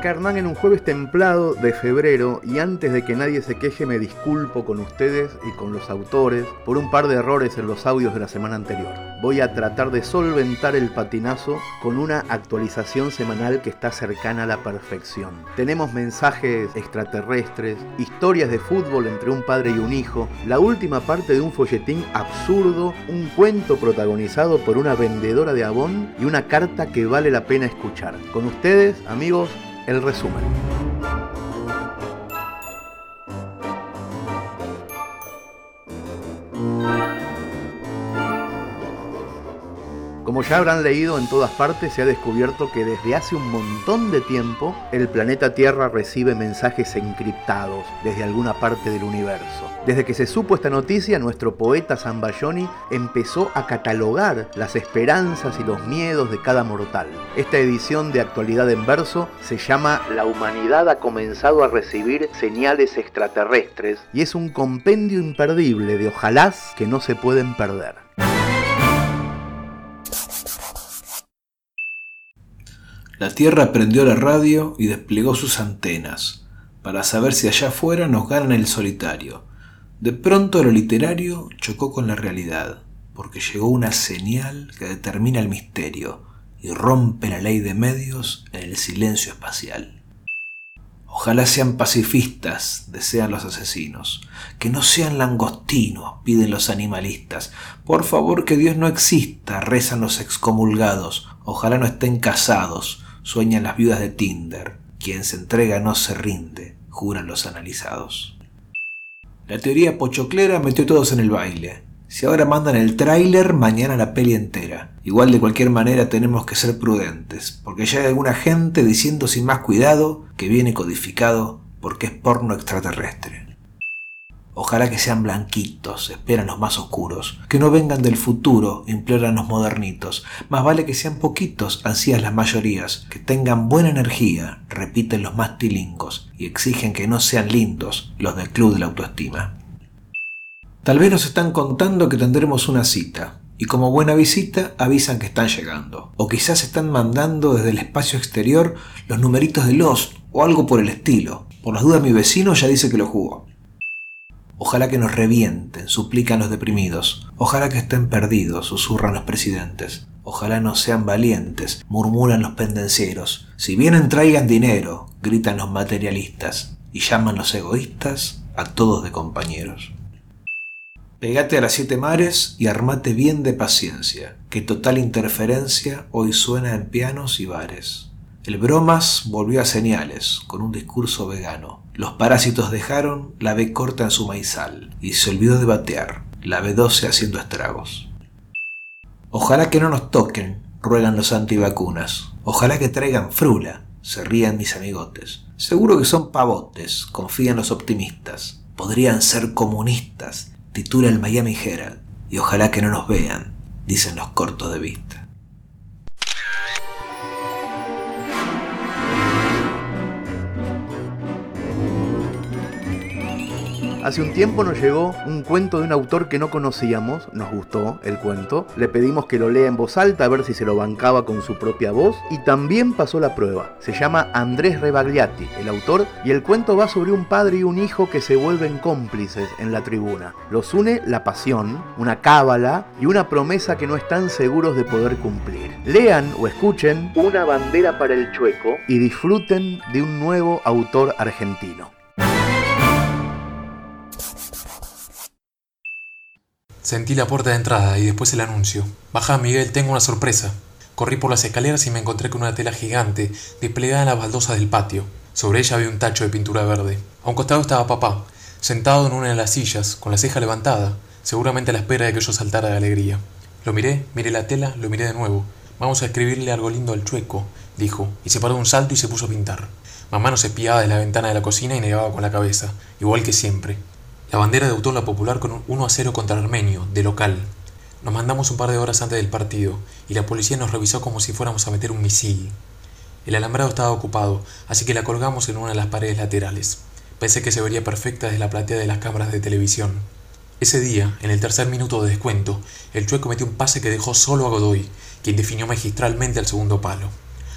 Acá Hernán en un jueves templado de febrero y antes de que nadie se queje me disculpo con ustedes y con los autores por un par de errores en los audios de la semana anterior. Voy a tratar de solventar el patinazo con una actualización semanal que está cercana a la perfección. Tenemos mensajes extraterrestres, historias de fútbol entre un padre y un hijo, la última parte de un folletín absurdo, un cuento protagonizado por una vendedora de abón y una carta que vale la pena escuchar. Con ustedes, amigos, el resumen. Como ya habrán leído en todas partes, se ha descubierto que desde hace un montón de tiempo el planeta Tierra recibe mensajes encriptados desde alguna parte del universo. Desde que se supo esta noticia, nuestro poeta Zambayoni empezó a catalogar las esperanzas y los miedos de cada mortal. Esta edición de Actualidad en Verso se llama La humanidad ha comenzado a recibir señales extraterrestres y es un compendio imperdible de ojalás que no se pueden perder. La Tierra prendió la radio y desplegó sus antenas, para saber si allá afuera nos ganan el solitario. De pronto lo literario chocó con la realidad, porque llegó una señal que determina el misterio y rompe la ley de medios en el silencio espacial. Ojalá sean pacifistas, desean los asesinos. Que no sean langostinos, piden los animalistas. Por favor, que Dios no exista, rezan los excomulgados. Ojalá no estén casados, sueñan las viudas de Tinder. Quien se entrega no se rinde, juran los analizados. La teoría pochoclera metió a todos en el baile. Si ahora mandan el tráiler, mañana la peli entera. Igual de cualquier manera tenemos que ser prudentes, porque ya hay alguna gente diciendo sin más cuidado que viene codificado porque es porno extraterrestre. Ojalá que sean blanquitos, esperan los más oscuros, que no vengan del futuro, imploran los modernitos. Más vale que sean poquitos, ansías las mayorías, que tengan buena energía, repiten los más tilingos, y exigen que no sean lindos los del club de la autoestima. Tal vez nos están contando que tendremos una cita, y como buena visita avisan que están llegando. O quizás están mandando desde el espacio exterior los numeritos de Lost o algo por el estilo. Por las dudas mi vecino ya dice que lo jugó. Ojalá que nos revienten, suplican los deprimidos. Ojalá que estén perdidos, susurran los presidentes. Ojalá no sean valientes, murmuran los pendencieros. Si vienen traigan dinero, gritan los materialistas. Y llaman los egoístas a todos de compañeros. Pegate a las siete mares y armate bien de paciencia, que total interferencia hoy suena en pianos y bares. El bromas volvió a señales, con un discurso vegano. Los parásitos dejaron la B corta en su maizal y se olvidó de batear, la B12 haciendo estragos. Ojalá que no nos toquen, ruegan los antivacunas. Ojalá que traigan frula, se rían mis amigotes. Seguro que son pavotes, confían los optimistas. Podrían ser comunistas, titula el Miami Herald. Y ojalá que no nos vean, dicen los cortos de vista. Hace un tiempo nos llegó un cuento de un autor que no conocíamos, nos gustó el cuento, le pedimos que lo lea en voz alta a ver si se lo bancaba con su propia voz y también pasó la prueba. Se llama Andrés Rebagliati, el autor, y el cuento va sobre un padre y un hijo que se vuelven cómplices en la tribuna. Los une la pasión, una cábala y una promesa que no están seguros de poder cumplir. Lean o escuchen Una bandera para el chueco y disfruten de un nuevo autor argentino. Sentí la puerta de entrada y después el anuncio. Baja, Miguel, tengo una sorpresa. Corrí por las escaleras y me encontré con una tela gigante desplegada en las baldosas del patio. Sobre ella había un tacho de pintura verde. A un costado estaba papá, sentado en una de las sillas, con la ceja levantada, seguramente a la espera de que yo saltara de alegría. Lo miré, miré la tela, lo miré de nuevo. Vamos a escribirle algo lindo al chueco, dijo, y se paró de un salto y se puso a pintar. Mamá nos espiaba de la ventana de la cocina y negaba con la cabeza, igual que siempre. La bandera debutó la popular con un 1 a 0 contra el Armenio, de local. Nos mandamos un par de horas antes del partido y la policía nos revisó como si fuéramos a meter un misil. El alambrado estaba ocupado, así que la colgamos en una de las paredes laterales. Pensé que se vería perfecta desde la platea de las cámaras de televisión. Ese día, en el tercer minuto de descuento, el chueco metió un pase que dejó solo a Godoy, quien definió magistralmente al segundo palo.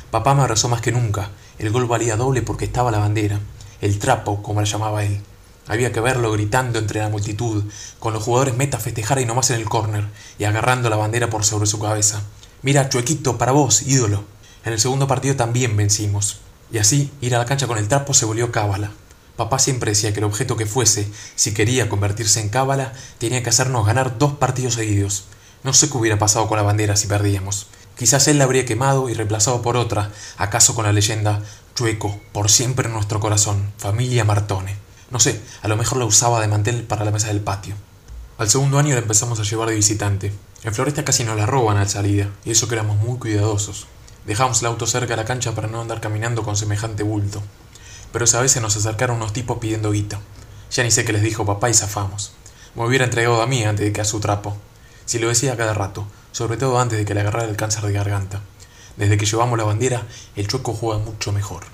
Papá me abrazó más que nunca. El gol valía doble porque estaba la bandera, el trapo, como la llamaba él. Había que verlo gritando entre la multitud, con los jugadores meta festejar y nomás en el córner, y agarrando la bandera por sobre su cabeza. Mira, chuequito, para vos, ídolo. En el segundo partido también vencimos. Y así, ir a la cancha con el trapo se volvió cábala. Papá siempre decía que el objeto que fuese, si quería convertirse en cábala, tenía que hacernos ganar dos partidos seguidos. No sé qué hubiera pasado con la bandera si perdíamos. Quizás él la habría quemado y reemplazado por otra, acaso con la leyenda Chueco, por siempre en nuestro corazón, familia Martone. No sé, a lo mejor la usaba de mantel para la mesa del patio. Al segundo año la empezamos a llevar de visitante. En Floresta casi nos la roban al salida, y eso que éramos muy cuidadosos. Dejamos el auto cerca de la cancha para no andar caminando con semejante bulto. Pero esa vez se nos acercaron unos tipos pidiendo guita. Ya ni sé qué les dijo papá y zafamos. Me hubiera entregado a mí antes de que a su trapo. Si lo decía cada rato, sobre todo antes de que le agarrara el cáncer de garganta. Desde que llevamos la bandera, el chueco juega mucho mejor.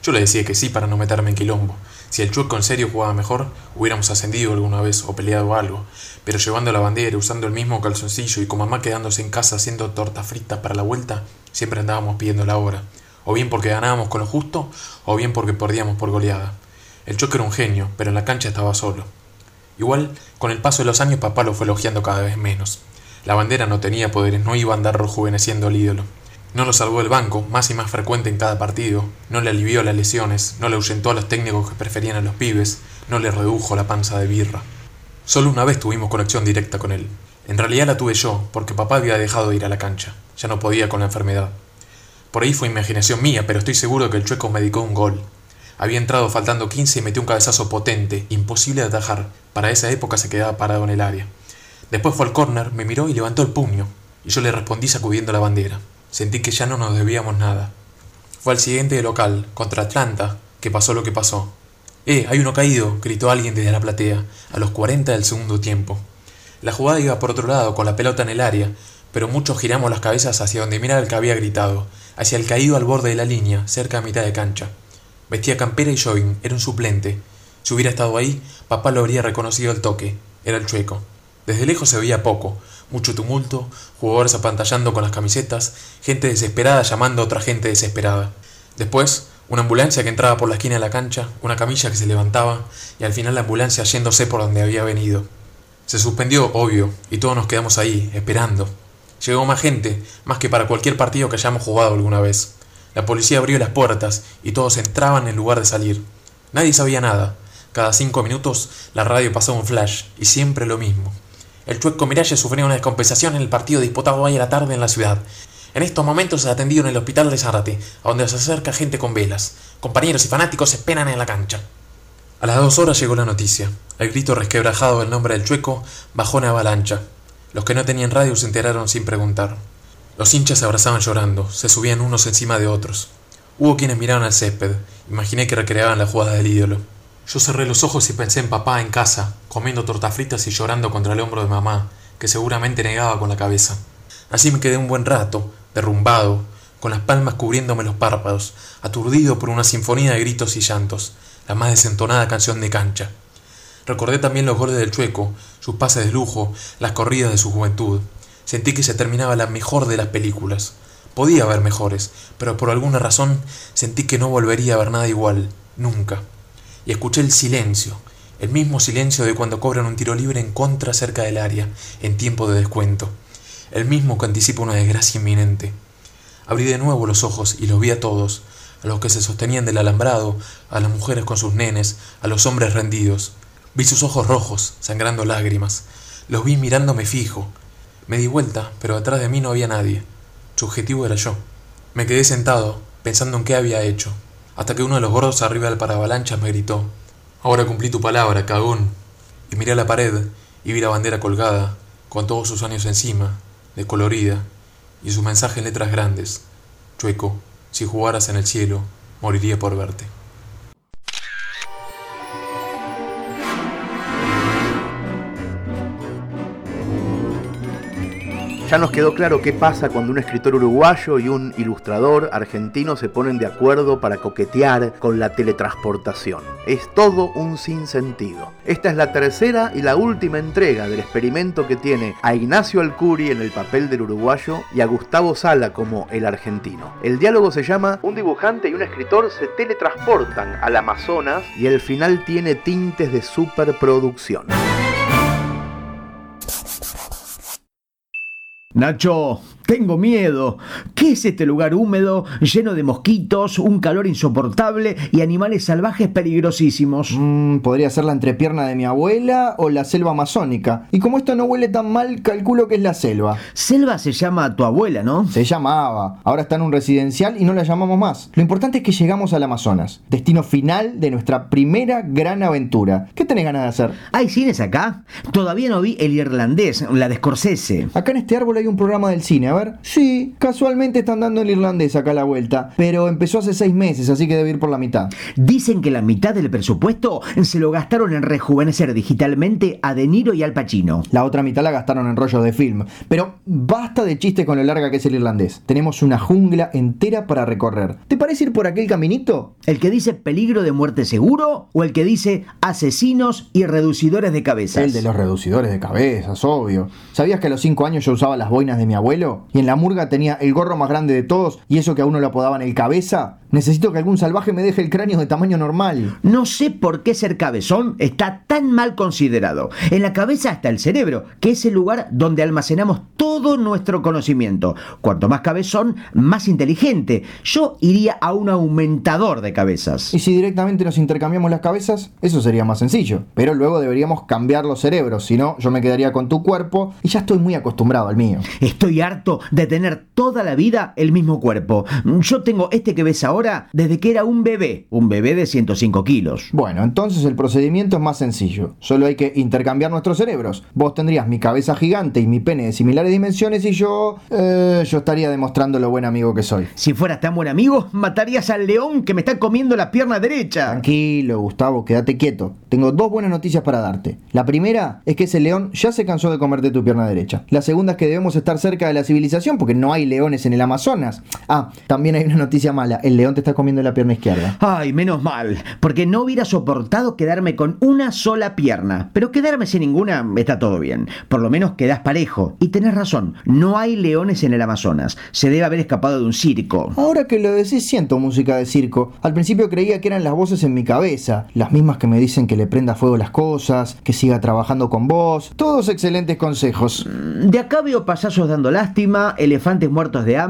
Yo le decía que sí para no meterme en quilombo. Si el chueco en serio jugaba mejor, hubiéramos ascendido alguna vez o peleado algo. Pero llevando la bandera, usando el mismo calzoncillo y con mamá quedándose en casa haciendo torta frita para la vuelta, siempre andábamos pidiendo la hora, o bien porque ganábamos con lo justo, o bien porque perdíamos por goleada. El choque era un genio, pero en la cancha estaba solo. Igual, con el paso de los años papá lo fue elogiando cada vez menos. La bandera no tenía poderes, no iba a andar rejuveneciendo el ídolo. No lo salvó el banco, más y más frecuente en cada partido, no le alivió las lesiones, no le ahuyentó a los técnicos que preferían a los pibes, no le redujo la panza de birra. Solo una vez tuvimos conexión directa con él. En realidad la tuve yo, porque papá había dejado de ir a la cancha ya no podía con la enfermedad. Por ahí fue imaginación mía, pero estoy seguro que el chueco me dedicó un gol. Había entrado faltando 15 y metió un cabezazo potente, imposible de atajar. Para esa época se quedaba parado en el área. Después fue al córner, me miró y levantó el puño, y yo le respondí sacudiendo la bandera. Sentí que ya no nos debíamos nada. Fue al siguiente local, contra Atlanta, que pasó lo que pasó. ¡Eh, hay uno caído! gritó alguien desde la platea, a los 40 del segundo tiempo. La jugada iba por otro lado, con la pelota en el área, pero muchos giramos las cabezas hacia donde miraba el que había gritado, hacia el caído al borde de la línea, cerca a mitad de cancha. Vestía campera y jogging, era un suplente. Si hubiera estado ahí, papá lo habría reconocido al toque. Era el chueco. Desde lejos se veía poco, mucho tumulto, jugadores apantallando con las camisetas, gente desesperada llamando a otra gente desesperada. Después, una ambulancia que entraba por la esquina de la cancha, una camilla que se levantaba, y al final la ambulancia yéndose por donde había venido. Se suspendió, obvio, y todos nos quedamos ahí, esperando, Llegó más gente, más que para cualquier partido que hayamos jugado alguna vez. La policía abrió las puertas y todos entraban en lugar de salir. Nadie sabía nada. Cada cinco minutos la radio pasaba un flash y siempre lo mismo. El chueco Miralles sufrió una descompensación en el partido disputado hoy a la tarde en la ciudad. En estos momentos se ha atendido en el hospital de Zárate, a donde se acerca gente con velas. Compañeros y fanáticos esperan en la cancha. A las dos horas llegó la noticia. El grito resquebrajado del nombre del chueco bajó una avalancha. Los que no tenían radio se enteraron sin preguntar. Los hinchas se abrazaban llorando, se subían unos encima de otros. Hubo quienes miraban al césped, imaginé que recreaban la jugada del ídolo. Yo cerré los ojos y pensé en papá en casa, comiendo tortas fritas y llorando contra el hombro de mamá, que seguramente negaba con la cabeza. Así me quedé un buen rato, derrumbado, con las palmas cubriéndome los párpados, aturdido por una sinfonía de gritos y llantos, la más desentonada canción de cancha. Recordé también los goles del Chueco, sus pases de lujo, las corridas de su juventud. Sentí que se terminaba la mejor de las películas. Podía haber mejores, pero por alguna razón sentí que no volvería a ver nada igual, nunca. Y escuché el silencio, el mismo silencio de cuando cobran un tiro libre en contra cerca del área, en tiempo de descuento. El mismo que anticipa una desgracia inminente. Abrí de nuevo los ojos y los vi a todos, a los que se sostenían del alambrado, a las mujeres con sus nenes, a los hombres rendidos. Vi sus ojos rojos, sangrando lágrimas. Los vi mirándome fijo. Me di vuelta, pero detrás de mí no había nadie. Su objetivo era yo. Me quedé sentado, pensando en qué había hecho, hasta que uno de los gordos arriba del paravalanchas me gritó: Ahora cumplí tu palabra, cagón. Y miré a la pared y vi la bandera colgada, con todos sus años encima, descolorida, y su mensaje en letras grandes: Chueco, si jugaras en el cielo, moriría por verte. Ya nos quedó claro qué pasa cuando un escritor uruguayo y un ilustrador argentino se ponen de acuerdo para coquetear con la teletransportación. Es todo un sinsentido. Esta es la tercera y la última entrega del experimento que tiene a Ignacio Alcuri en el papel del uruguayo y a Gustavo Sala como el argentino. El diálogo se llama Un dibujante y un escritor se teletransportan al Amazonas y el final tiene tintes de superproducción. Nacho, tengo miedo. ¿Qué es este lugar húmedo, lleno de mosquitos, un calor insoportable y animales salvajes peligrosísimos? Mm, podría ser la entrepierna de mi abuela o la selva amazónica. Y como esto no huele tan mal, calculo que es la selva. Selva se llama tu abuela, ¿no? Se llamaba. Ahora está en un residencial y no la llamamos más. Lo importante es que llegamos al Amazonas, destino final de nuestra primera gran aventura. ¿Qué tenés ganas de hacer? ¿Hay cines acá? Todavía no vi el irlandés, la de Scorsese. Acá en este árbol hay un programa del cine. Sí, casualmente están dando el irlandés acá a la vuelta, pero empezó hace seis meses, así que debe ir por la mitad. Dicen que la mitad del presupuesto se lo gastaron en rejuvenecer digitalmente a De Niro y Al Pacino. La otra mitad la gastaron en rollos de film. Pero basta de chiste con lo larga que es el irlandés. Tenemos una jungla entera para recorrer. ¿Te parece ir por aquel caminito? ¿El que dice peligro de muerte seguro o el que dice asesinos y reducidores de cabezas? El de los reducidores de cabezas, obvio. ¿Sabías que a los cinco años yo usaba las boinas de mi abuelo? y en la murga tenía el gorro más grande de todos y eso que a uno lo apodaban el cabeza, necesito que algún salvaje me deje el cráneo de tamaño normal. No sé por qué ser cabezón está tan mal considerado. En la cabeza está el cerebro, que es el lugar donde almacenamos todo nuestro conocimiento. Cuanto más cabezón, más inteligente. Yo iría a un aumentador de cabezas. ¿Y si directamente nos intercambiamos las cabezas? Eso sería más sencillo. Pero luego deberíamos cambiar los cerebros, si no, yo me quedaría con tu cuerpo y ya estoy muy acostumbrado al mío. Estoy harto de tener toda la vida el mismo cuerpo. Yo tengo este que ves ahora desde que era un bebé, un bebé de 105 kilos. Bueno, entonces el procedimiento es más sencillo. Solo hay que intercambiar nuestros cerebros. Vos tendrías mi cabeza gigante y mi pene de similares dimensiones y yo... Eh, yo estaría demostrando lo buen amigo que soy. Si fueras tan buen amigo, matarías al león que me está comiendo la pierna derecha. Tranquilo, Gustavo, quédate quieto. Tengo dos buenas noticias para darte. La primera es que ese león ya se cansó de comerte tu pierna derecha. La segunda es que debemos estar cerca de la civilización porque no hay leones en el Amazonas. Ah, también hay una noticia mala. El león te está comiendo la pierna izquierda. Ay, menos mal, porque no hubiera soportado quedarme con una sola pierna. Pero quedarme sin ninguna está todo bien. Por lo menos quedas parejo. Y tenés razón, no hay leones en el Amazonas. Se debe haber escapado de un circo. Ahora que lo decís, siento música de circo. Al principio creía que eran las voces en mi cabeza. Las mismas que me dicen que le prenda fuego las cosas, que siga trabajando con vos. Todos excelentes consejos. De acá veo payasos dando lástima, elefantes muertos de hambre,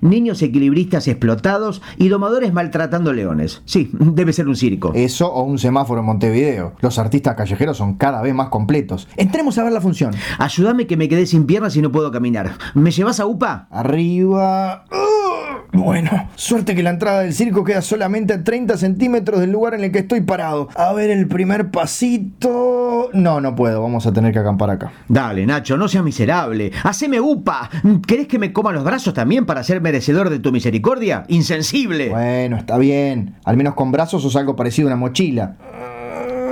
niños equilibristas explotados y domadores maltratando leones. Sí, debe ser un circo. Eso o un semáforo en Montevideo. Los artistas callejeros son cada vez más completos. Entremos a ver la función. Ayúdame que me quedé sin piernas y no puedo caminar. ¿Me llevas a UPA? Arriba. Bueno, suerte que la entrada del circo queda solamente a 30 centímetros del lugar en el que estoy parado. A ver el primer pasito. No, no puedo, vamos a tener que acampar acá. Dale, Nacho, no seas miserable. Haceme upa. ¿Querés que me coma los brazos también para ser merecedor de tu misericordia? Insensible. Bueno, está bien. Al menos con brazos os algo parecido a una mochila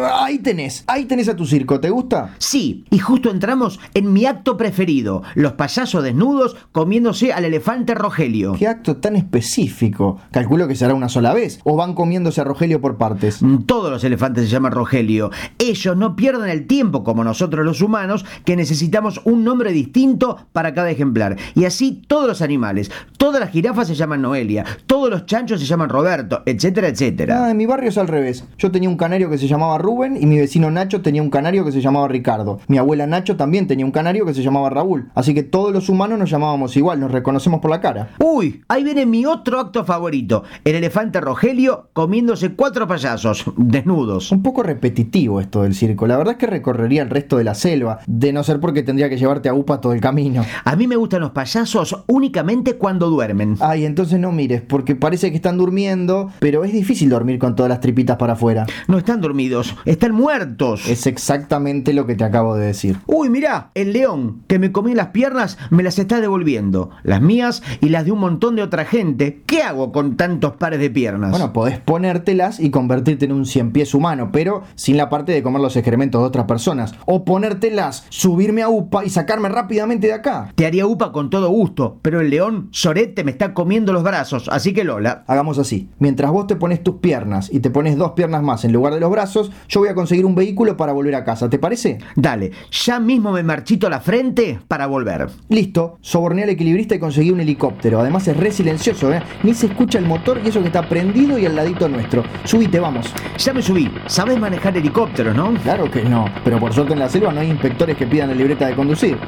ahí tenés, ahí tenés a tu circo, ¿te gusta? Sí, y justo entramos en mi acto preferido, los payasos desnudos comiéndose al elefante Rogelio. ¿Qué acto tan específico? Calculo que será una sola vez, o van comiéndose a Rogelio por partes. Mm, todos los elefantes se llaman Rogelio. Ellos no pierden el tiempo como nosotros los humanos, que necesitamos un nombre distinto para cada ejemplar. Y así todos los animales. Todas las jirafas se llaman Noelia, todos los chanchos se llaman Roberto, etcétera, etcétera. Ah, en mi barrio es al revés. Yo tenía un canario que se llamaba Rubén y mi vecino Nacho tenía un canario que se llamaba Ricardo. Mi abuela Nacho también tenía un canario que se llamaba Raúl. Así que todos los humanos nos llamábamos igual, nos reconocemos por la cara. Uy, ahí viene mi otro acto favorito. El elefante Rogelio comiéndose cuatro payasos, desnudos. Un poco repetitivo esto del circo. La verdad es que recorrería el resto de la selva, de no ser porque tendría que llevarte a UPA todo el camino. A mí me gustan los payasos únicamente cuando duermen. Ay, entonces no mires, porque parece que están durmiendo, pero es difícil dormir con todas las tripitas para afuera. No están dormidos, están muertos. Es exactamente lo que te acabo de decir. Uy, mirá, el león que me comí las piernas me las está devolviendo. Las mías y las de un montón de otra gente. ¿Qué hago con tantos pares de piernas? Bueno, podés ponértelas y convertirte en un cien pies humano, pero sin la parte de comer los excrementos de otras personas. O ponértelas, subirme a UPA y sacarme rápidamente de acá. Te haría upa con todo gusto, pero el león sorete me está comiendo los brazos, así que Lola. Hagamos así. Mientras vos te pones tus piernas y te pones dos piernas más en lugar de los brazos, yo voy a conseguir un vehículo para volver a casa. ¿Te parece? Dale, ya mismo me marchito la frente para volver. Listo, soborné al equilibrista y conseguí un helicóptero. Además es re silencioso, ¿eh? Ni se escucha el motor y eso que está prendido y al ladito nuestro. Subite, vamos. Ya me subí. ¿Sabes manejar helicópteros, no? Claro que no, pero por suerte en la selva no hay inspectores que pidan la libreta de conducir.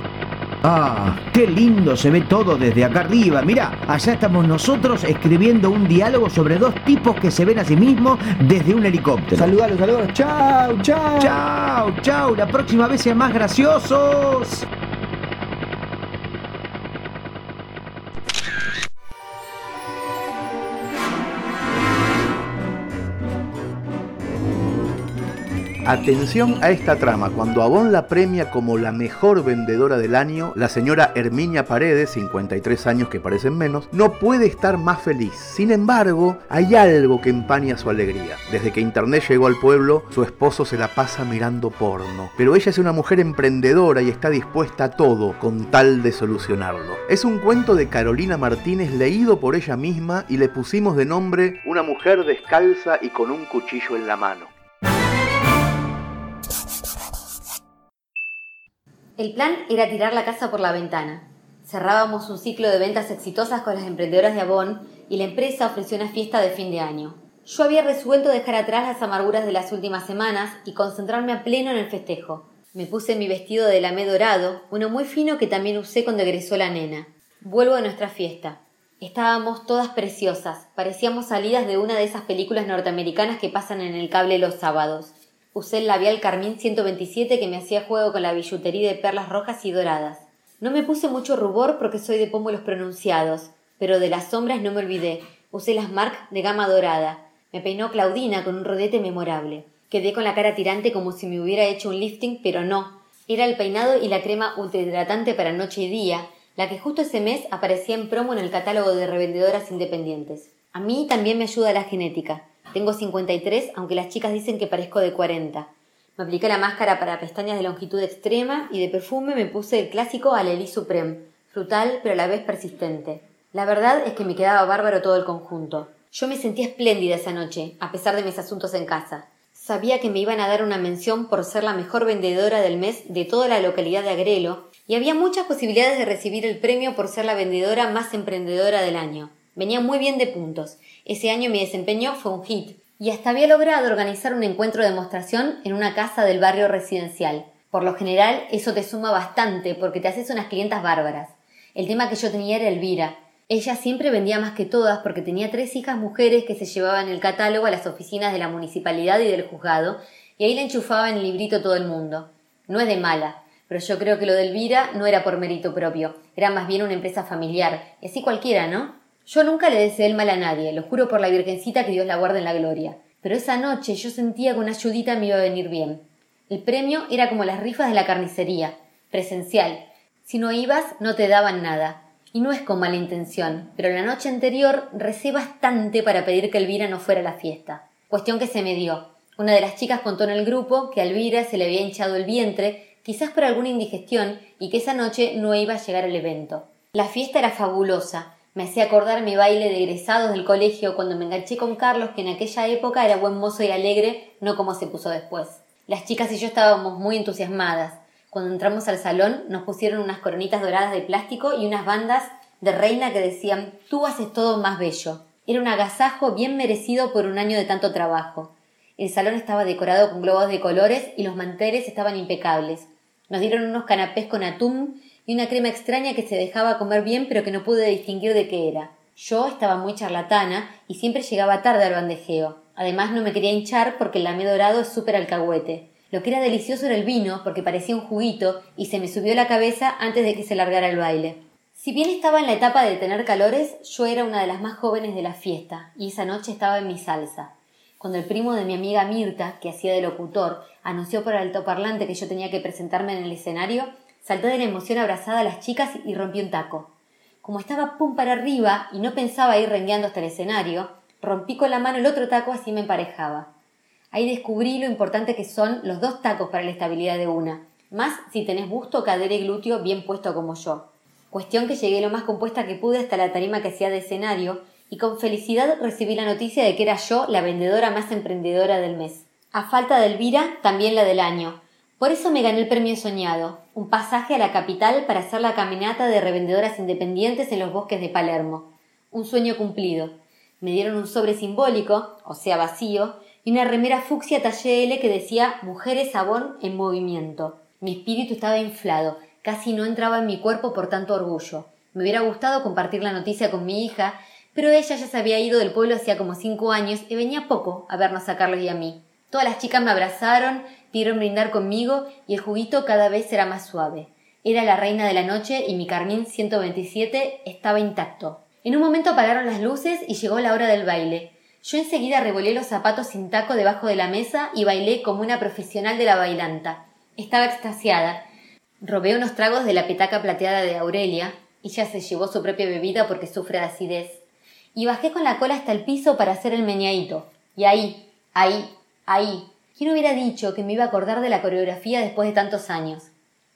Ah, qué lindo se ve todo desde acá arriba. Mira, allá estamos nosotros escribiendo un diálogo sobre dos tipos que se ven a sí mismos desde un helicóptero. Saludalos, saludos. Chau, chau. Chao, chao, la próxima vez sean más graciosos. Atención a esta trama, cuando Avon la premia como la mejor vendedora del año, la señora Herminia Paredes, 53 años que parecen menos, no puede estar más feliz. Sin embargo, hay algo que empaña su alegría. Desde que Internet llegó al pueblo, su esposo se la pasa mirando porno. Pero ella es una mujer emprendedora y está dispuesta a todo con tal de solucionarlo. Es un cuento de Carolina Martínez leído por ella misma y le pusimos de nombre Una mujer descalza y con un cuchillo en la mano. El plan era tirar la casa por la ventana. Cerrábamos un ciclo de ventas exitosas con las emprendedoras de Avon y la empresa ofreció una fiesta de fin de año. Yo había resuelto dejar atrás las amarguras de las últimas semanas y concentrarme a pleno en el festejo. Me puse mi vestido de lamé dorado, uno muy fino que también usé cuando egresó la nena. Vuelvo a nuestra fiesta. Estábamos todas preciosas, parecíamos salidas de una de esas películas norteamericanas que pasan en el cable los sábados. Usé el labial carmín 127 que me hacía juego con la billutería de perlas rojas y doradas. No me puse mucho rubor porque soy de pómulos pronunciados, pero de las sombras no me olvidé. Usé las Marc de gama dorada. Me peinó Claudina con un rodete memorable. Quedé con la cara tirante como si me hubiera hecho un lifting, pero no. Era el peinado y la crema ultrahidratante para noche y día, la que justo ese mes aparecía en promo en el catálogo de revendedoras independientes. A mí también me ayuda la genética. Tengo 53, aunque las chicas dicen que parezco de 40. Me apliqué la máscara para pestañas de longitud extrema y de perfume me puse el clásico Aleli Supreme, frutal pero a la vez persistente. La verdad es que me quedaba bárbaro todo el conjunto. Yo me sentía espléndida esa noche, a pesar de mis asuntos en casa. Sabía que me iban a dar una mención por ser la mejor vendedora del mes de toda la localidad de Agrelo, y había muchas posibilidades de recibir el premio por ser la vendedora más emprendedora del año. Venía muy bien de puntos. Ese año mi desempeño fue un hit. Y hasta había logrado organizar un encuentro de demostración en una casa del barrio residencial. Por lo general, eso te suma bastante porque te haces unas clientas bárbaras. El tema que yo tenía era Elvira. Ella siempre vendía más que todas porque tenía tres hijas mujeres que se llevaban el catálogo a las oficinas de la municipalidad y del juzgado, y ahí le enchufaba en el librito todo el mundo. No es de mala, pero yo creo que lo de Elvira no era por mérito propio, era más bien una empresa familiar, y así cualquiera, ¿no? Yo nunca le deseé el mal a nadie, lo juro por la Virgencita que Dios la guarde en la gloria. Pero esa noche yo sentía que una ayudita me iba a venir bien. El premio era como las rifas de la carnicería, presencial. Si no ibas, no te daban nada. Y no es con mala intención, pero la noche anterior recé bastante para pedir que Elvira no fuera a la fiesta. Cuestión que se me dio. Una de las chicas contó en el grupo que a Elvira se le había hinchado el vientre, quizás por alguna indigestión, y que esa noche no iba a llegar al evento. La fiesta era fabulosa, me hacía acordar mi baile de egresados del colegio cuando me enganché con Carlos, que en aquella época era buen mozo y alegre, no como se puso después. Las chicas y yo estábamos muy entusiasmadas. Cuando entramos al salón nos pusieron unas coronitas doradas de plástico y unas bandas de reina que decían Tú haces todo más bello. Era un agasajo bien merecido por un año de tanto trabajo. El salón estaba decorado con globos de colores y los manteles estaban impecables. Nos dieron unos canapés con atún y una crema extraña que se dejaba comer bien pero que no pude distinguir de qué era. Yo estaba muy charlatana y siempre llegaba tarde al bandejeo. Además no me quería hinchar porque el lamé dorado es súper alcahuete. Lo que era delicioso era el vino porque parecía un juguito y se me subió la cabeza antes de que se largara el baile. Si bien estaba en la etapa de tener calores, yo era una de las más jóvenes de la fiesta y esa noche estaba en mi salsa. Cuando el primo de mi amiga Mirta, que hacía de locutor, anunció por altoparlante que yo tenía que presentarme en el escenario, salté de la emoción abrazada a las chicas y rompí un taco. Como estaba pum para arriba y no pensaba ir rengueando hasta el escenario, rompí con la mano el otro taco así me emparejaba. Ahí descubrí lo importante que son los dos tacos para la estabilidad de una, más si tenés busto, cadera y glúteo bien puesto como yo. Cuestión que llegué lo más compuesta que pude hasta la tarima que hacía de escenario y con felicidad recibí la noticia de que era yo la vendedora más emprendedora del mes. A falta de Elvira, también la del año. Por eso me gané el premio soñado, un pasaje a la capital para hacer la caminata de revendedoras independientes en los bosques de Palermo. Un sueño cumplido. Me dieron un sobre simbólico, o sea vacío, y una remera fucsia talle L que decía Mujeres Sabón en movimiento. Mi espíritu estaba inflado, casi no entraba en mi cuerpo por tanto orgullo. Me hubiera gustado compartir la noticia con mi hija, pero ella ya se había ido del pueblo hacía como cinco años y venía poco a vernos a Carlos y a mí. Todas las chicas me abrazaron, pidieron brindar conmigo y el juguito cada vez era más suave. Era la reina de la noche y mi carmín 127 estaba intacto. En un momento apagaron las luces y llegó la hora del baile. Yo enseguida revolé los zapatos sin taco debajo de la mesa y bailé como una profesional de la bailanta. Estaba extasiada. Robé unos tragos de la petaca plateada de Aurelia. Ella se llevó su propia bebida porque sufre de acidez. Y bajé con la cola hasta el piso para hacer el meñadito. Y ahí, ahí, ahí. ¿Quién hubiera dicho que me iba a acordar de la coreografía después de tantos años?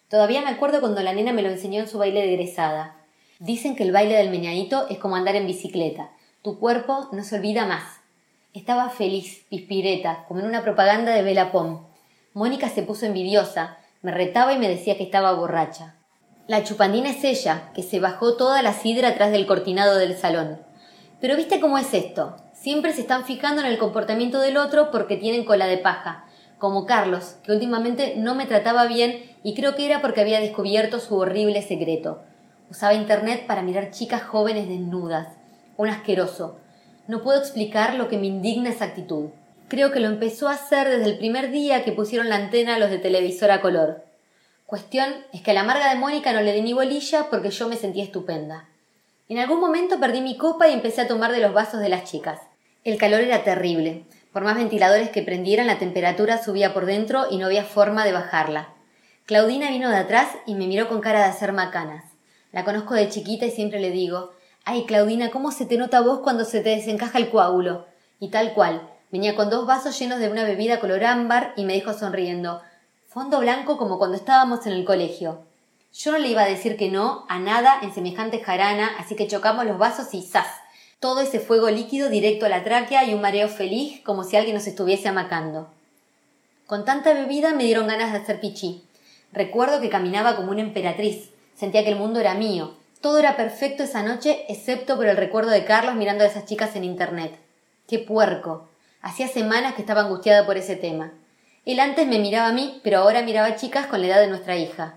Todavía me acuerdo cuando la nena me lo enseñó en su baile de egresada. Dicen que el baile del meñadito es como andar en bicicleta. Tu cuerpo no se olvida más. Estaba feliz, pispireta, como en una propaganda de Bella Mónica se puso envidiosa, me retaba y me decía que estaba borracha. La chupandina es ella, que se bajó toda la sidra atrás del cortinado del salón. Pero viste cómo es esto. Siempre se están fijando en el comportamiento del otro porque tienen cola de paja. Como Carlos, que últimamente no me trataba bien y creo que era porque había descubierto su horrible secreto. Usaba internet para mirar chicas jóvenes desnudas. Un asqueroso. No puedo explicar lo que me indigna esa actitud. Creo que lo empezó a hacer desde el primer día que pusieron la antena a los de televisor a color. Cuestión es que a la amarga de Mónica no le di ni bolilla porque yo me sentía estupenda. En algún momento perdí mi copa y empecé a tomar de los vasos de las chicas. El calor era terrible. Por más ventiladores que prendieran, la temperatura subía por dentro y no había forma de bajarla. Claudina vino de atrás y me miró con cara de hacer macanas. La conozco de chiquita y siempre le digo, ay Claudina, ¿cómo se te nota vos cuando se te desencaja el coágulo? Y tal cual, Venía con dos vasos llenos de una bebida color ámbar y me dijo sonriendo Fondo blanco como cuando estábamos en el colegio. Yo no le iba a decir que no a nada en semejante jarana, así que chocamos los vasos y ¡zas! Todo ese fuego líquido directo a la tráquea y un mareo feliz como si alguien nos estuviese amacando. Con tanta bebida me dieron ganas de hacer pichí. Recuerdo que caminaba como una emperatriz. Sentía que el mundo era mío. Todo era perfecto esa noche, excepto por el recuerdo de Carlos mirando a esas chicas en internet. ¡Qué puerco! Hacía semanas que estaba angustiada por ese tema. Él antes me miraba a mí, pero ahora miraba a chicas con la edad de nuestra hija.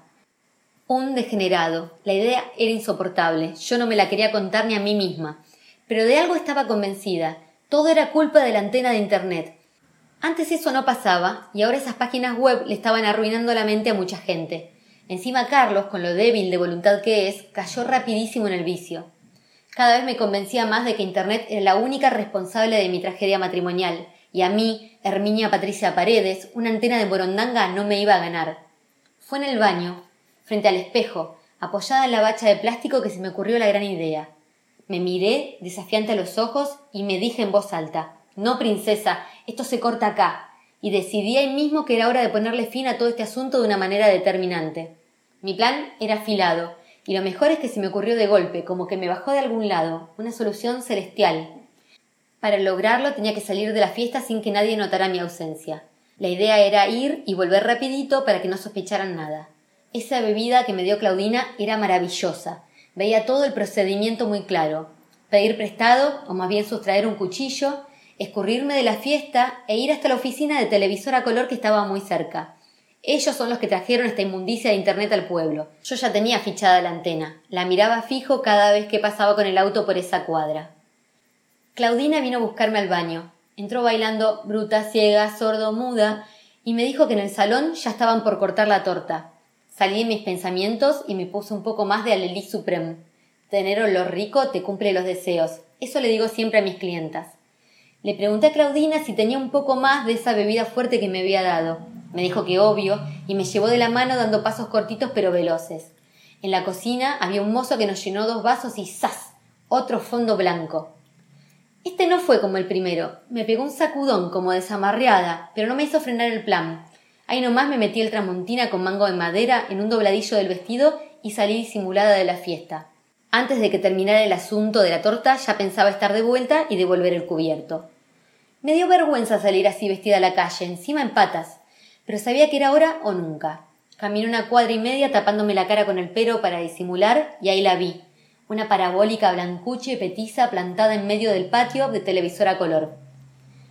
Un degenerado. La idea era insoportable. Yo no me la quería contar ni a mí misma. Pero de algo estaba convencida. Todo era culpa de la antena de Internet. Antes eso no pasaba, y ahora esas páginas web le estaban arruinando la mente a mucha gente. Encima Carlos, con lo débil de voluntad que es, cayó rapidísimo en el vicio. Cada vez me convencía más de que Internet era la única responsable de mi tragedia matrimonial, y a mí, Herminia Patricia Paredes, una antena de borondanga no me iba a ganar. Fue en el baño, frente al espejo, apoyada en la bacha de plástico que se me ocurrió la gran idea. Me miré, desafiante a los ojos, y me dije en voz alta No, princesa, esto se corta acá. Y decidí ahí mismo que era hora de ponerle fin a todo este asunto de una manera determinante. Mi plan era afilado, y lo mejor es que se me ocurrió de golpe, como que me bajó de algún lado, una solución celestial. Para lograrlo tenía que salir de la fiesta sin que nadie notara mi ausencia. La idea era ir y volver rapidito para que no sospecharan nada. Esa bebida que me dio Claudina era maravillosa. Veía todo el procedimiento muy claro. Pedir prestado, o más bien sustraer un cuchillo, escurrirme de la fiesta e ir hasta la oficina de televisor a color que estaba muy cerca. Ellos son los que trajeron esta inmundicia de Internet al pueblo. Yo ya tenía fichada la antena. La miraba fijo cada vez que pasaba con el auto por esa cuadra. Claudina vino a buscarme al baño. Entró bailando bruta, ciega, sordo, muda, y me dijo que en el salón ya estaban por cortar la torta. Salí en mis pensamientos y me puse un poco más de Alelí Supreme. Tener olor rico te cumple los deseos. Eso le digo siempre a mis clientas. Le pregunté a Claudina si tenía un poco más de esa bebida fuerte que me había dado. Me dijo que obvio, y me llevó de la mano dando pasos cortitos pero veloces. En la cocina había un mozo que nos llenó dos vasos y ¡zas! otro fondo blanco. Este no fue como el primero. Me pegó un sacudón como desamarreada, pero no me hizo frenar el plan. Ahí nomás me metí el tramontina con mango de madera en un dobladillo del vestido y salí disimulada de la fiesta. Antes de que terminara el asunto de la torta ya pensaba estar de vuelta y devolver el cubierto. Me dio vergüenza salir así vestida a la calle, encima en patas, pero sabía que era ahora o nunca. Caminé una cuadra y media tapándome la cara con el pelo para disimular y ahí la vi, una parabólica blancucha y petiza plantada en medio del patio de televisor a color.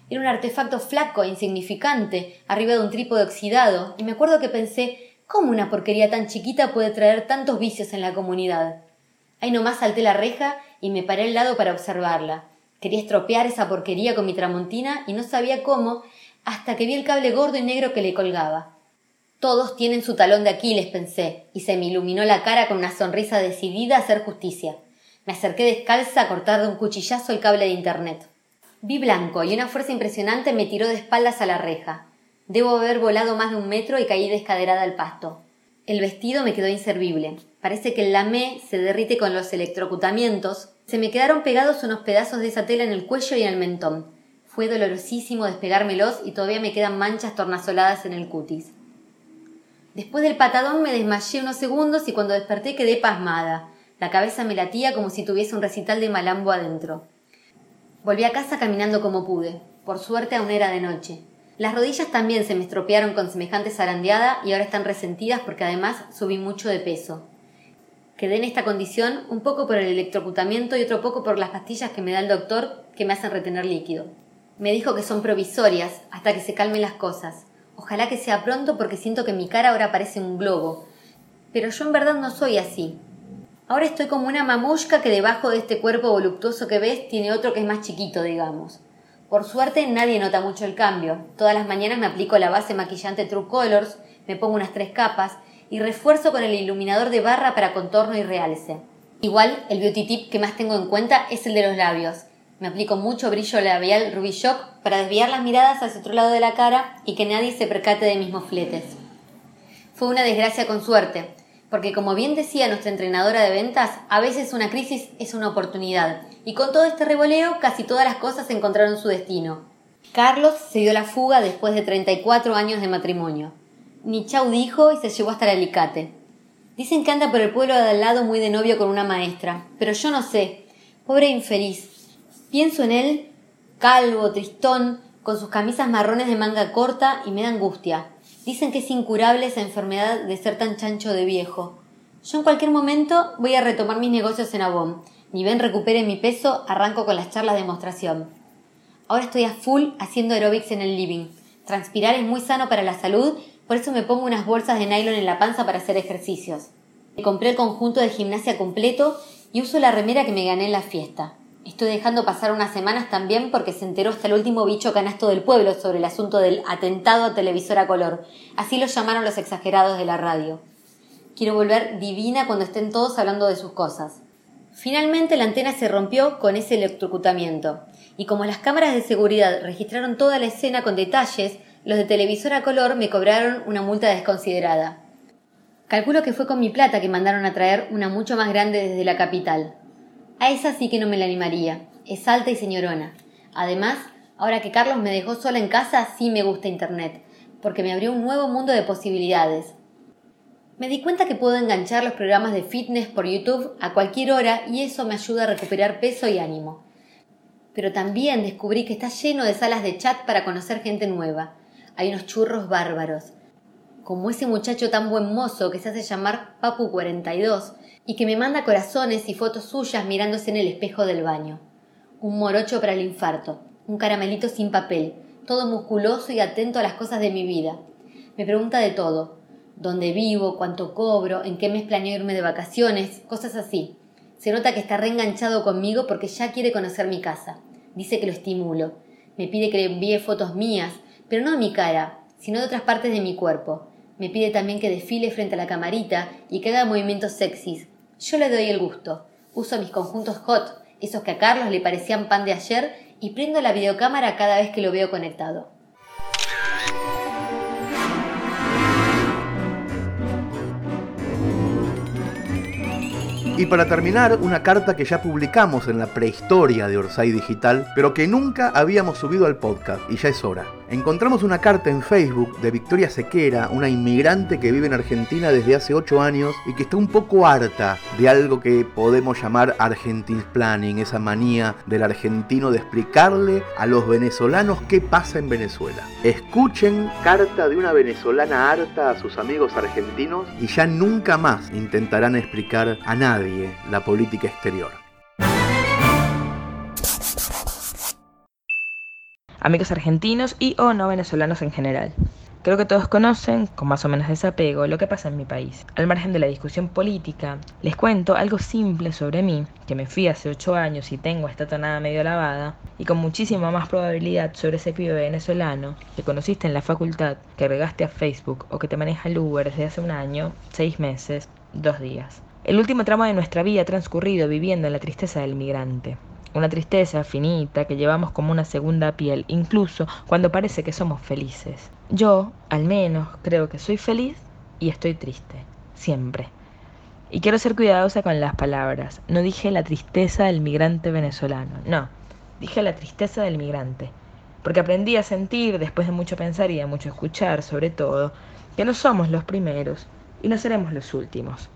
Era un artefacto flaco e insignificante, arriba de un trípode oxidado, y me acuerdo que pensé, ¿cómo una porquería tan chiquita puede traer tantos vicios en la comunidad? Ahí nomás salté la reja y me paré al lado para observarla. Quería estropear esa porquería con mi tramontina y no sabía cómo, hasta que vi el cable gordo y negro que le colgaba. Todos tienen su talón de Aquiles, pensé, y se me iluminó la cara con una sonrisa decidida a hacer justicia. Me acerqué descalza a cortar de un cuchillazo el cable de internet. Vi blanco y una fuerza impresionante me tiró de espaldas a la reja. Debo haber volado más de un metro y caí descaderada al pasto. El vestido me quedó inservible. Parece que el lamé se derrite con los electrocutamientos. Se me quedaron pegados unos pedazos de esa tela en el cuello y en el mentón. Fue dolorosísimo despegármelos y todavía me quedan manchas tornasoladas en el cutis. Después del patadón me desmayé unos segundos y cuando desperté quedé pasmada. La cabeza me latía como si tuviese un recital de malambo adentro. Volví a casa caminando como pude. Por suerte aún era de noche. Las rodillas también se me estropearon con semejante zarandeada y ahora están resentidas porque además subí mucho de peso. Quedé en esta condición un poco por el electrocutamiento y otro poco por las pastillas que me da el doctor que me hacen retener líquido. Me dijo que son provisorias hasta que se calmen las cosas. Ojalá que sea pronto porque siento que mi cara ahora parece un globo. Pero yo en verdad no soy así. Ahora estoy como una mamushka que debajo de este cuerpo voluptuoso que ves tiene otro que es más chiquito, digamos. Por suerte nadie nota mucho el cambio. Todas las mañanas me aplico la base maquillante True Colors, me pongo unas tres capas y refuerzo con el iluminador de barra para contorno y realce. Igual, el beauty tip que más tengo en cuenta es el de los labios. Me aplico mucho brillo labial Ruby Shock para desviar las miradas hacia otro lado de la cara y que nadie se percate de mis mofletes. Fue una desgracia con suerte, porque como bien decía nuestra entrenadora de ventas, a veces una crisis es una oportunidad, y con todo este revoleo casi todas las cosas encontraron su destino. Carlos se dio la fuga después de 34 años de matrimonio. Ni chau dijo y se llevó hasta el alicate. Dicen que anda por el pueblo de al lado muy de novio con una maestra, pero yo no sé. Pobre infeliz. Pienso en él, calvo, tristón, con sus camisas marrones de manga corta y me da angustia. Dicen que es incurable esa enfermedad de ser tan chancho de viejo. Yo en cualquier momento voy a retomar mis negocios en Avon. Ni ven recupere mi peso, arranco con las charlas de demostración. Ahora estoy a full haciendo aerobics en el living. Transpirar es muy sano para la salud, por eso me pongo unas bolsas de nylon en la panza para hacer ejercicios. Compré el conjunto de gimnasia completo y uso la remera que me gané en la fiesta. Estoy dejando pasar unas semanas también porque se enteró hasta el último bicho canasto del pueblo sobre el asunto del atentado a televisor a color. Así lo llamaron los exagerados de la radio. Quiero volver divina cuando estén todos hablando de sus cosas. Finalmente la antena se rompió con ese electrocutamiento, y como las cámaras de seguridad registraron toda la escena con detalles, los de televisor a color me cobraron una multa desconsiderada. Calculo que fue con mi plata que mandaron a traer una mucho más grande desde la capital. A esa sí que no me la animaría. Es alta y señorona. Además, ahora que Carlos me dejó sola en casa, sí me gusta Internet, porque me abrió un nuevo mundo de posibilidades. Me di cuenta que puedo enganchar los programas de fitness por YouTube a cualquier hora y eso me ayuda a recuperar peso y ánimo. Pero también descubrí que está lleno de salas de chat para conocer gente nueva. Hay unos churros bárbaros. Como ese muchacho tan buen mozo que se hace llamar Papu42 y que me manda corazones y fotos suyas mirándose en el espejo del baño. Un morocho para el infarto, un caramelito sin papel, todo musculoso y atento a las cosas de mi vida. Me pregunta de todo, dónde vivo, cuánto cobro, en qué mes planeo irme de vacaciones, cosas así. Se nota que está reenganchado conmigo porque ya quiere conocer mi casa. Dice que lo estimulo. Me pide que le envíe fotos mías, pero no de mi cara, sino de otras partes de mi cuerpo. Me pide también que desfile frente a la camarita y que haga movimientos sexys, yo le doy el gusto. Uso mis conjuntos hot, esos que a Carlos le parecían pan de ayer, y prendo la videocámara cada vez que lo veo conectado. Y para terminar, una carta que ya publicamos en la prehistoria de Orsay Digital, pero que nunca habíamos subido al podcast, y ya es hora. Encontramos una carta en Facebook de Victoria Sequera, una inmigrante que vive en Argentina desde hace 8 años y que está un poco harta de algo que podemos llamar Argentine Planning, esa manía del argentino de explicarle a los venezolanos qué pasa en Venezuela. Escuchen carta de una venezolana harta a sus amigos argentinos y ya nunca más intentarán explicar a nadie la política exterior. Amigos argentinos y o no venezolanos en general. Creo que todos conocen, con más o menos desapego, lo que pasa en mi país. Al margen de la discusión política, les cuento algo simple sobre mí, que me fui hace 8 años y tengo esta tonada medio lavada, y con muchísima más probabilidad sobre ese pibe venezolano que conociste en la facultad, que agregaste a Facebook o que te maneja el Uber desde hace un año, 6 meses, 2 días. El último tramo de nuestra vida transcurrido viviendo en la tristeza del migrante una tristeza finita que llevamos como una segunda piel, incluso cuando parece que somos felices. Yo, al menos, creo que soy feliz y estoy triste, siempre. Y quiero ser cuidadosa con las palabras. No dije la tristeza del migrante venezolano, no, dije la tristeza del migrante. Porque aprendí a sentir, después de mucho pensar y de mucho escuchar, sobre todo, que no somos los primeros y no seremos los últimos.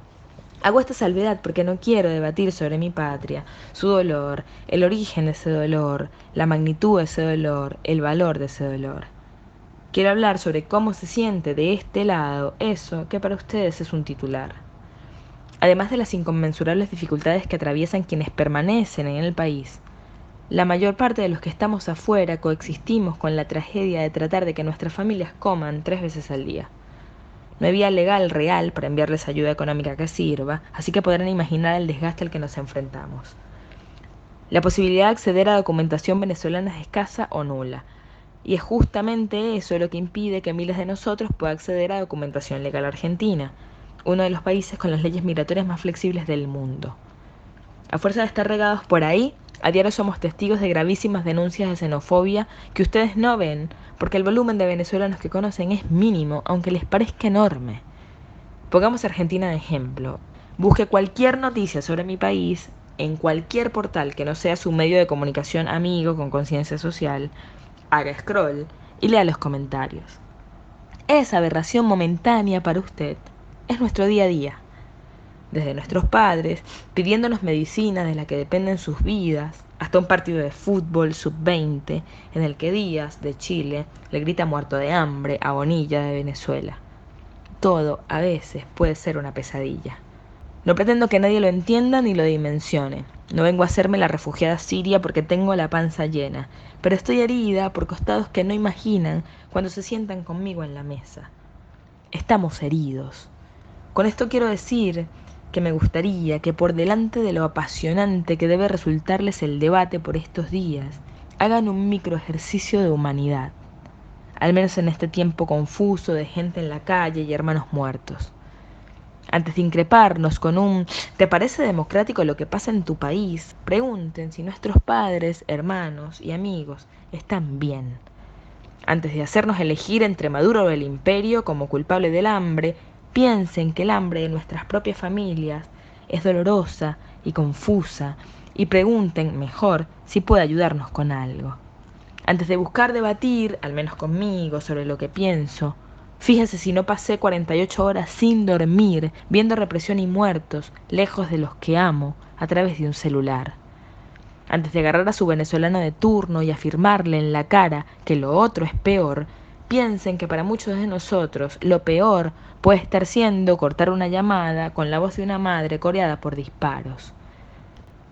Hago esta salvedad porque no quiero debatir sobre mi patria, su dolor, el origen de ese dolor, la magnitud de ese dolor, el valor de ese dolor. Quiero hablar sobre cómo se siente de este lado eso que para ustedes es un titular. Además de las inconmensurables dificultades que atraviesan quienes permanecen en el país, la mayor parte de los que estamos afuera coexistimos con la tragedia de tratar de que nuestras familias coman tres veces al día. No hay vía legal real para enviarles ayuda económica que sirva, así que podrán imaginar el desgaste al que nos enfrentamos. La posibilidad de acceder a documentación venezolana es escasa o nula, y es justamente eso lo que impide que miles de nosotros puedan acceder a documentación legal argentina, uno de los países con las leyes migratorias más flexibles del mundo. A fuerza de estar regados por ahí, a diario somos testigos de gravísimas denuncias de xenofobia que ustedes no ven porque el volumen de venezolanos que conocen es mínimo, aunque les parezca enorme. Pongamos Argentina de ejemplo. Busque cualquier noticia sobre mi país en cualquier portal que no sea su medio de comunicación amigo con conciencia social, haga scroll y lea los comentarios. Esa aberración momentánea para usted es nuestro día a día. Desde nuestros padres, pidiéndonos medicina de la que dependen sus vidas, hasta un partido de fútbol sub-20 en el que Díaz, de Chile, le grita muerto de hambre a Bonilla de Venezuela. Todo, a veces, puede ser una pesadilla. No pretendo que nadie lo entienda ni lo dimensione. No vengo a hacerme la refugiada siria porque tengo la panza llena, pero estoy herida por costados que no imaginan cuando se sientan conmigo en la mesa. Estamos heridos. Con esto quiero decir que me gustaría que por delante de lo apasionante que debe resultarles el debate por estos días, hagan un micro ejercicio de humanidad, al menos en este tiempo confuso de gente en la calle y hermanos muertos. Antes de increparnos con un ¿te parece democrático lo que pasa en tu país? Pregunten si nuestros padres, hermanos y amigos están bien. Antes de hacernos elegir entre Maduro o el imperio como culpable del hambre, piensen que el hambre de nuestras propias familias es dolorosa y confusa y pregunten mejor si puede ayudarnos con algo. Antes de buscar debatir, al menos conmigo, sobre lo que pienso, fíjese si no pasé 48 horas sin dormir, viendo represión y muertos, lejos de los que amo, a través de un celular. Antes de agarrar a su venezolano de turno y afirmarle en la cara que lo otro es peor, piensen que para muchos de nosotros lo peor puede estar siendo cortar una llamada con la voz de una madre coreada por disparos.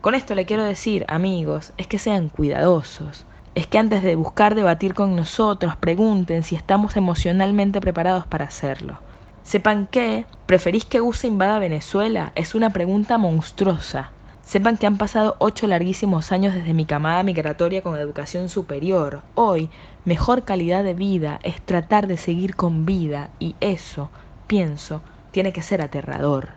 Con esto le quiero decir, amigos, es que sean cuidadosos. Es que antes de buscar debatir con nosotros, pregunten si estamos emocionalmente preparados para hacerlo. Sepan que, ¿preferís que USA invada Venezuela? Es una pregunta monstruosa. Sepan que han pasado ocho larguísimos años desde mi camada migratoria con educación superior. Hoy, mejor calidad de vida es tratar de seguir con vida y eso, pienso, tiene que ser aterrador.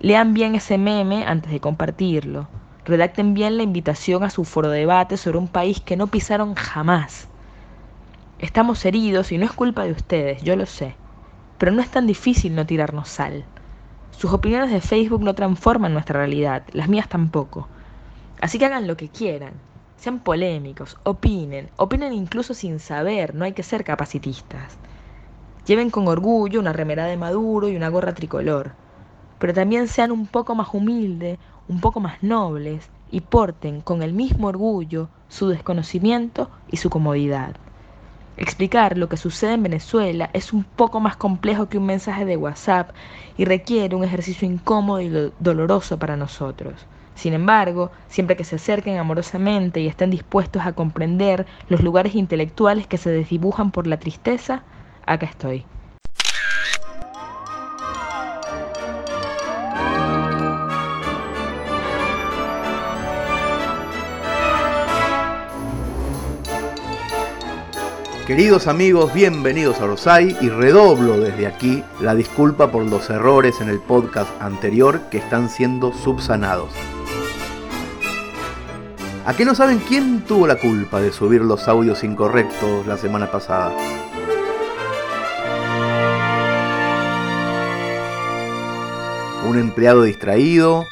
Lean bien ese meme antes de compartirlo. redacten bien la invitación a su foro debate sobre un país que no pisaron jamás. Estamos heridos y no es culpa de ustedes, yo lo sé, pero no es tan difícil no tirarnos sal. Sus opiniones de Facebook no transforman nuestra realidad, las mías tampoco. Así que hagan lo que quieran, sean polémicos, opinen, opinen incluso sin saber, no hay que ser capacitistas. Lleven con orgullo una remera de Maduro y una gorra tricolor, pero también sean un poco más humildes, un poco más nobles y porten con el mismo orgullo su desconocimiento y su comodidad. Explicar lo que sucede en Venezuela es un poco más complejo que un mensaje de WhatsApp y requiere un ejercicio incómodo y doloroso para nosotros. Sin embargo, siempre que se acerquen amorosamente y estén dispuestos a comprender los lugares intelectuales que se desdibujan por la tristeza, acá estoy. Queridos amigos, bienvenidos a Rosai y redoblo desde aquí la disculpa por los errores en el podcast anterior que están siendo subsanados. ¿A qué no saben quién tuvo la culpa de subir los audios incorrectos la semana pasada? ¿Un empleado distraído?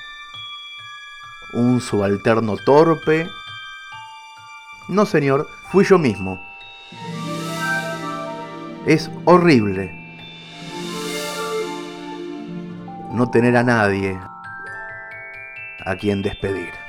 ¿Un subalterno torpe? No, señor, fui yo mismo. Es horrible no tener a nadie a quien despedir.